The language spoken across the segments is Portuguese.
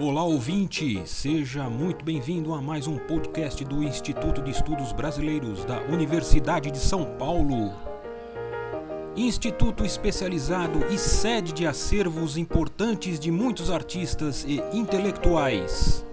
Olá ouvinte, seja muito bem-vindo a mais um podcast do Instituto de Estudos Brasileiros da Universidade de São Paulo. Instituto especializado e sede de acervos importantes de muitos artistas e intelectuais.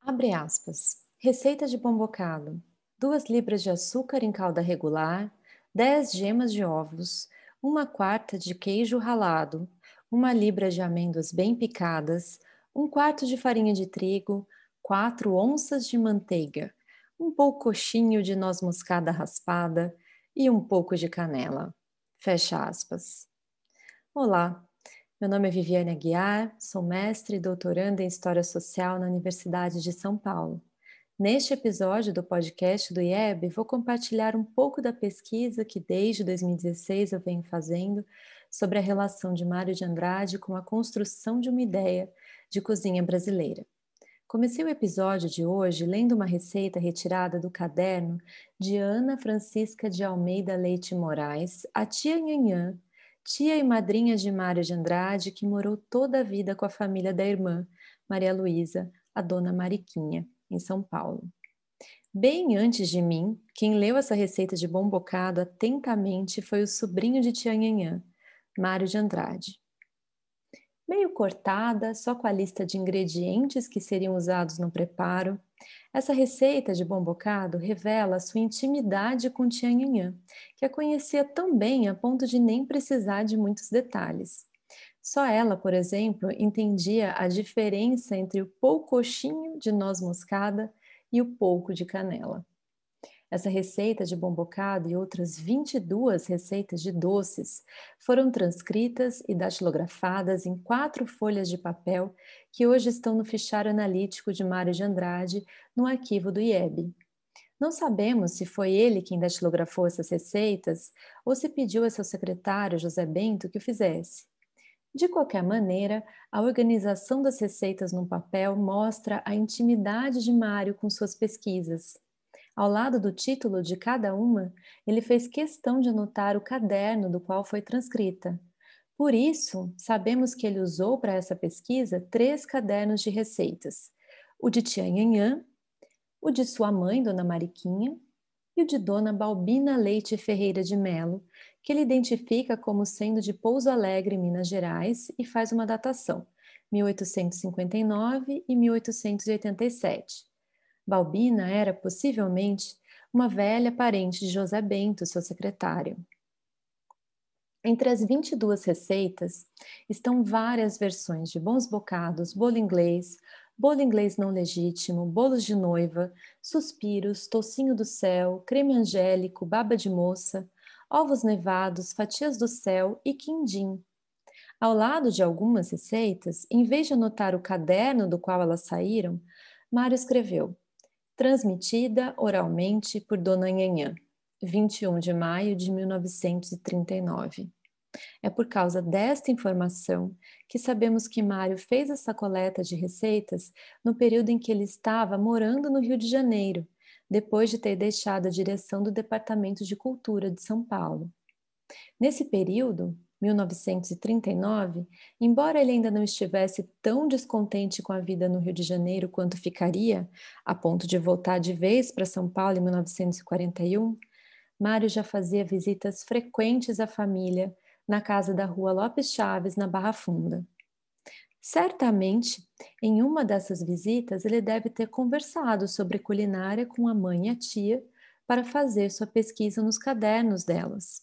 Abre aspas. Receita de pão bocado. Duas libras de açúcar em calda regular, 10 gemas de ovos, uma quarta de queijo ralado, uma libra de amêndoas bem picadas, um quarto de farinha de trigo, quatro onças de manteiga, um poucochinho de noz moscada raspada e um pouco de canela. Fecha aspas. Olá, meu nome é Viviane Aguiar, sou mestre e doutoranda em História Social na Universidade de São Paulo. Neste episódio do podcast do IEB, vou compartilhar um pouco da pesquisa que desde 2016 eu venho fazendo sobre a relação de Mário de Andrade com a construção de uma ideia de cozinha brasileira. Comecei o episódio de hoje lendo uma receita retirada do caderno de Ana Francisca de Almeida Leite Moraes, a tia Nhanhã, tia e madrinha de Mário de Andrade, que morou toda a vida com a família da irmã, Maria Luísa, a dona Mariquinha em São Paulo. Bem antes de mim, quem leu essa receita de bom bocado atentamente foi o sobrinho de Tia Nhanhã, Mário de Andrade. Meio cortada, só com a lista de ingredientes que seriam usados no preparo, essa receita de bom bocado revela sua intimidade com Tia Nhanhã, que a conhecia tão bem a ponto de nem precisar de muitos detalhes. Só ela, por exemplo, entendia a diferença entre o poucochinho de noz moscada e o pouco de canela. Essa receita de bombocado e outras 22 receitas de doces foram transcritas e datilografadas em quatro folhas de papel que hoje estão no fichário analítico de Mário de Andrade, no arquivo do IEB. Não sabemos se foi ele quem datilografou essas receitas ou se pediu a seu secretário, José Bento, que o fizesse. De qualquer maneira, a organização das receitas no papel mostra a intimidade de Mário com suas pesquisas. Ao lado do título de cada uma, ele fez questão de anotar o caderno do qual foi transcrita. Por isso, sabemos que ele usou para essa pesquisa três cadernos de receitas: o de Tia Nhanhã, o de sua mãe, Dona Mariquinha, e o de Dona Balbina Leite Ferreira de Melo, que ele identifica como sendo de Pouso Alegre, Minas Gerais, e faz uma datação, 1859 e 1887. Balbina era, possivelmente, uma velha parente de José Bento, seu secretário. Entre as 22 receitas estão várias versões de bons bocados, bolo inglês, bolo inglês não legítimo, bolos de noiva, suspiros, tocinho do céu, creme angélico, baba de moça, ovos nevados, fatias do céu e quindim. Ao lado de algumas receitas, em vez de anotar o caderno do qual elas saíram, Mário escreveu: Transmitida oralmente por Dona Nhanhã, 21 de maio de 1939. É por causa desta informação que sabemos que Mário fez essa coleta de receitas no período em que ele estava morando no Rio de Janeiro depois de ter deixado a direção do Departamento de Cultura de São Paulo. Nesse período, 1939, embora ele ainda não estivesse tão descontente com a vida no Rio de Janeiro quanto ficaria, a ponto de voltar de vez para São Paulo em 1941, Mário já fazia visitas frequentes à família na casa da rua Lopes Chaves, na Barra Funda. Certamente, em uma dessas visitas, ele deve ter conversado sobre culinária com a mãe e a tia para fazer sua pesquisa nos cadernos delas.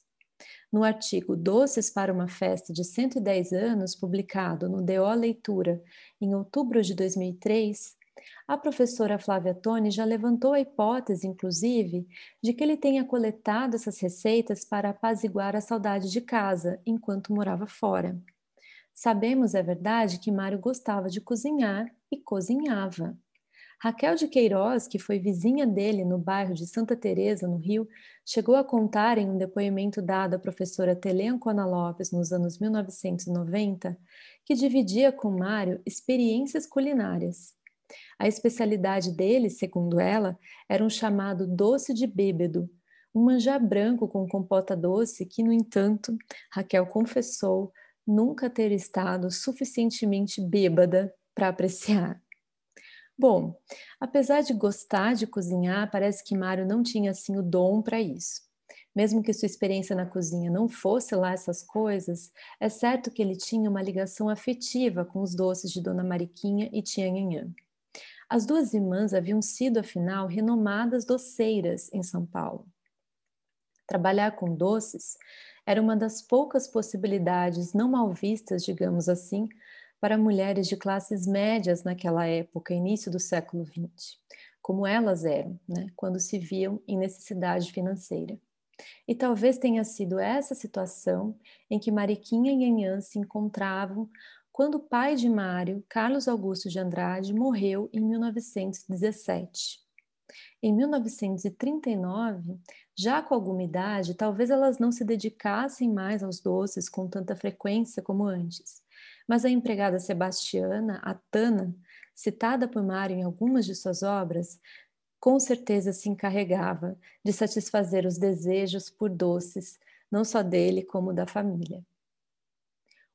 No artigo Doces para uma Festa de 110 anos, publicado no DO Leitura em outubro de 2003, a professora Flávia Toni já levantou a hipótese, inclusive, de que ele tenha coletado essas receitas para apaziguar a saudade de casa enquanto morava fora. Sabemos, é verdade, que Mário gostava de cozinhar e cozinhava. Raquel de Queiroz, que foi vizinha dele no bairro de Santa Teresa, no Rio, chegou a contar em um depoimento dado à professora Teleancona Lopes nos anos 1990 que dividia com Mário experiências culinárias. A especialidade dele, segundo ela, era um chamado doce de bêbedo, Um manjar branco com compota doce que, no entanto, Raquel confessou nunca ter estado suficientemente bêbada para apreciar. Bom, apesar de gostar de cozinhar, parece que Mário não tinha assim o dom para isso. Mesmo que sua experiência na cozinha não fosse lá essas coisas, é certo que ele tinha uma ligação afetiva com os doces de Dona Mariquinha e Tia Nhanhã. As duas irmãs haviam sido, afinal, renomadas doceiras em São Paulo. Trabalhar com doces era uma das poucas possibilidades não mal vistas, digamos assim, para mulheres de classes médias naquela época, início do século XX, como elas eram, né, quando se viam em necessidade financeira. E talvez tenha sido essa situação em que Mariquinha e Anhã se encontravam quando o pai de Mário, Carlos Augusto de Andrade, morreu em 1917. Em 1939, já com alguma idade, talvez elas não se dedicassem mais aos doces com tanta frequência como antes. Mas a empregada Sebastiana, a Tana, citada por Mário em algumas de suas obras, com certeza se encarregava de satisfazer os desejos por doces, não só dele, como da família.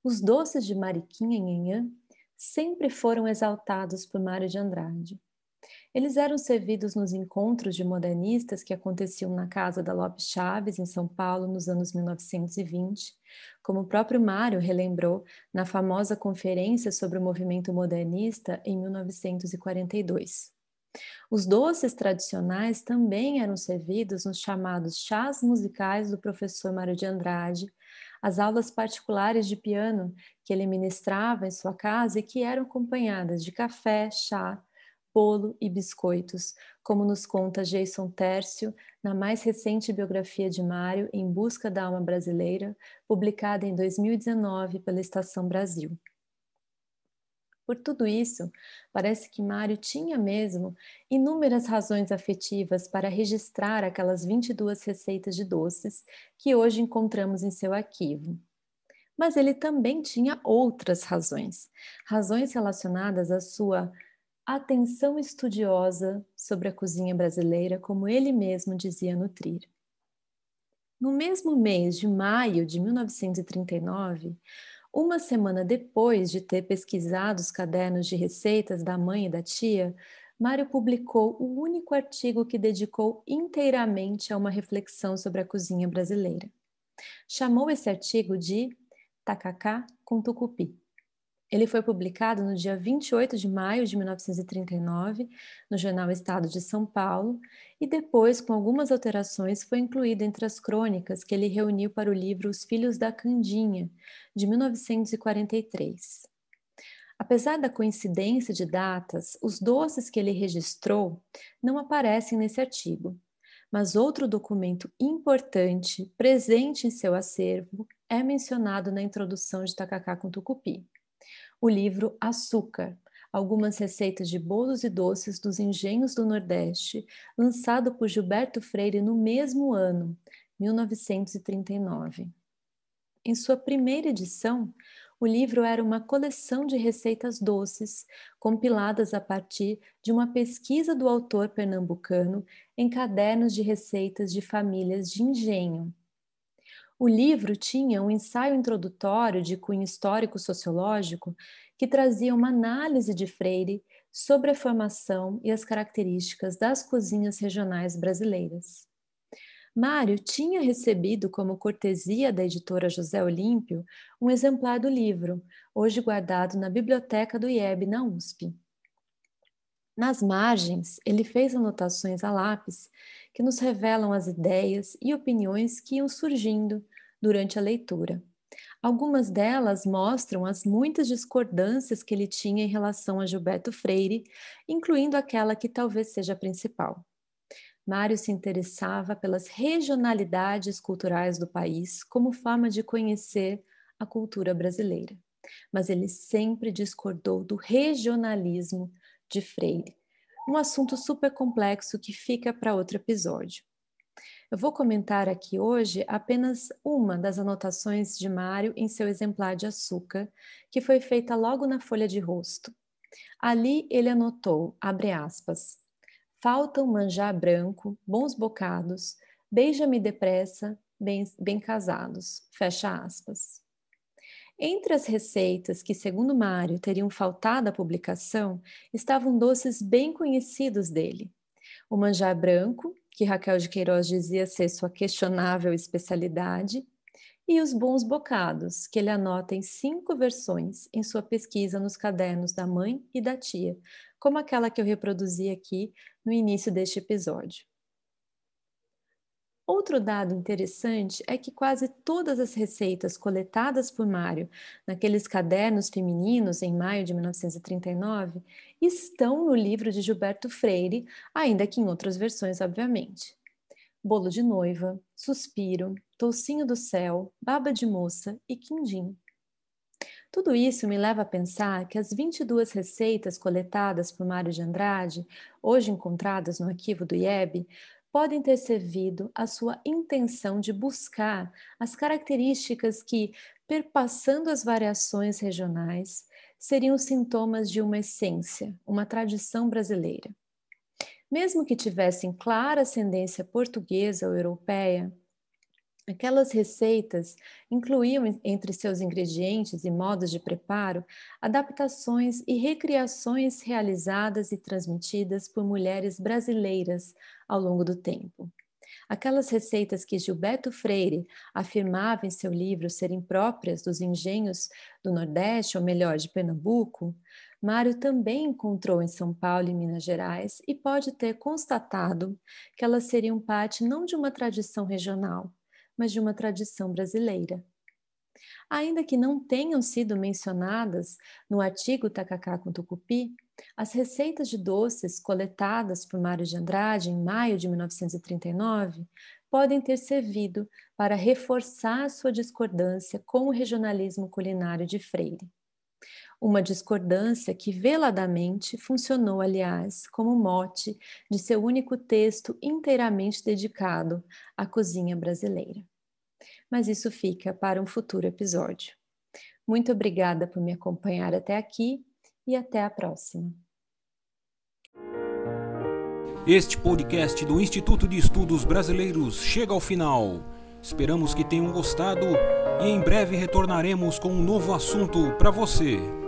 Os doces de Mariquinha e Nhanhã sempre foram exaltados por Mário de Andrade. Eles eram servidos nos encontros de modernistas que aconteciam na casa da Lopes Chaves, em São Paulo, nos anos 1920, como o próprio Mário relembrou na famosa conferência sobre o movimento modernista em 1942. Os doces tradicionais também eram servidos nos chamados chás musicais do professor Mário de Andrade, as aulas particulares de piano que ele ministrava em sua casa e que eram acompanhadas de café, chá, bolo e biscoitos, como nos conta Jason Tércio na mais recente biografia de Mário, Em Busca da Alma Brasileira, publicada em 2019 pela Estação Brasil. Por tudo isso, parece que Mário tinha mesmo inúmeras razões afetivas para registrar aquelas 22 receitas de doces que hoje encontramos em seu arquivo. Mas ele também tinha outras razões, razões relacionadas à sua atenção estudiosa sobre a cozinha brasileira, como ele mesmo dizia nutrir. No mesmo mês de maio de 1939, uma semana depois de ter pesquisado os cadernos de receitas da mãe e da tia, Mário publicou o único artigo que dedicou inteiramente a uma reflexão sobre a cozinha brasileira. Chamou esse artigo de Tacacá com Tucupi. Ele foi publicado no dia 28 de maio de 1939 no jornal Estado de São Paulo e depois, com algumas alterações, foi incluído entre as crônicas que ele reuniu para o livro Os Filhos da Candinha, de 1943. Apesar da coincidência de datas, os doces que ele registrou não aparecem nesse artigo, mas outro documento importante presente em seu acervo é mencionado na introdução de Tacacá com Tucupi o livro Açúcar, algumas receitas de bolos e doces dos engenhos do Nordeste, lançado por Gilberto Freire no mesmo ano, 1939. Em sua primeira edição, o livro era uma coleção de receitas doces, compiladas a partir de uma pesquisa do autor pernambucano em cadernos de receitas de famílias de engenho. O livro tinha um ensaio introdutório de cunho histórico-sociológico que trazia uma análise de Freire sobre a formação e as características das cozinhas regionais brasileiras. Mário tinha recebido como cortesia da editora José Olímpio um exemplar do livro, hoje guardado na biblioteca do IEB na USP. Nas margens, ele fez anotações a lápis que nos revelam as ideias e opiniões que iam surgindo durante a leitura. Algumas delas mostram as muitas discordâncias que ele tinha em relação a Gilberto Freire, incluindo aquela que talvez seja a principal. Mário se interessava pelas regionalidades culturais do país como forma de conhecer a cultura brasileira, mas ele sempre discordou do regionalismo de Freire, um assunto super complexo que fica para outro episódio. Eu vou comentar aqui hoje apenas uma das anotações de Mário em seu exemplar de açúcar, que foi feita logo na folha de rosto. Ali ele anotou, abre aspas, faltam manjar branco, bons bocados, Beija-me depressa, bem, bem casados. Fecha aspas. Entre as receitas que, segundo Mário, teriam faltado à publicação, estavam doces bem conhecidos dele. O manjar branco, que Raquel de Queiroz dizia ser sua questionável especialidade, e os bons bocados, que ele anota em cinco versões em sua pesquisa nos cadernos da mãe e da tia, como aquela que eu reproduzi aqui no início deste episódio. Outro dado interessante é que quase todas as receitas coletadas por Mário naqueles cadernos femininos em maio de 1939 estão no livro de Gilberto Freire, ainda que em outras versões, obviamente. Bolo de noiva, suspiro, toucinho do céu, baba de moça e quindim. Tudo isso me leva a pensar que as 22 receitas coletadas por Mário de Andrade, hoje encontradas no arquivo do IEB, podem ter servido à sua intenção de buscar as características que, perpassando as variações regionais, seriam sintomas de uma essência, uma tradição brasileira. Mesmo que tivessem clara ascendência portuguesa ou europeia, Aquelas receitas incluíam entre seus ingredientes e modos de preparo adaptações e recriações realizadas e transmitidas por mulheres brasileiras ao longo do tempo. Aquelas receitas que Gilberto Freire afirmava em seu livro serem próprias dos engenhos do Nordeste, ou melhor, de Pernambuco, Mário também encontrou em São Paulo e Minas Gerais e pode ter constatado que elas seriam parte não de uma tradição regional, mas de uma tradição brasileira. Ainda que não tenham sido mencionadas no artigo Tacacá com Tucupi, as receitas de doces coletadas por Mário de Andrade em maio de 1939 podem ter servido para reforçar sua discordância com o regionalismo culinário de Freire. Uma discordância que veladamente funcionou, aliás, como mote de seu único texto inteiramente dedicado à cozinha brasileira. Mas isso fica para um futuro episódio. Muito obrigada por me acompanhar até aqui e até a próxima. Este podcast do Instituto de Estudos Brasileiros chega ao final. Esperamos que tenham gostado e em breve retornaremos com um novo assunto para você.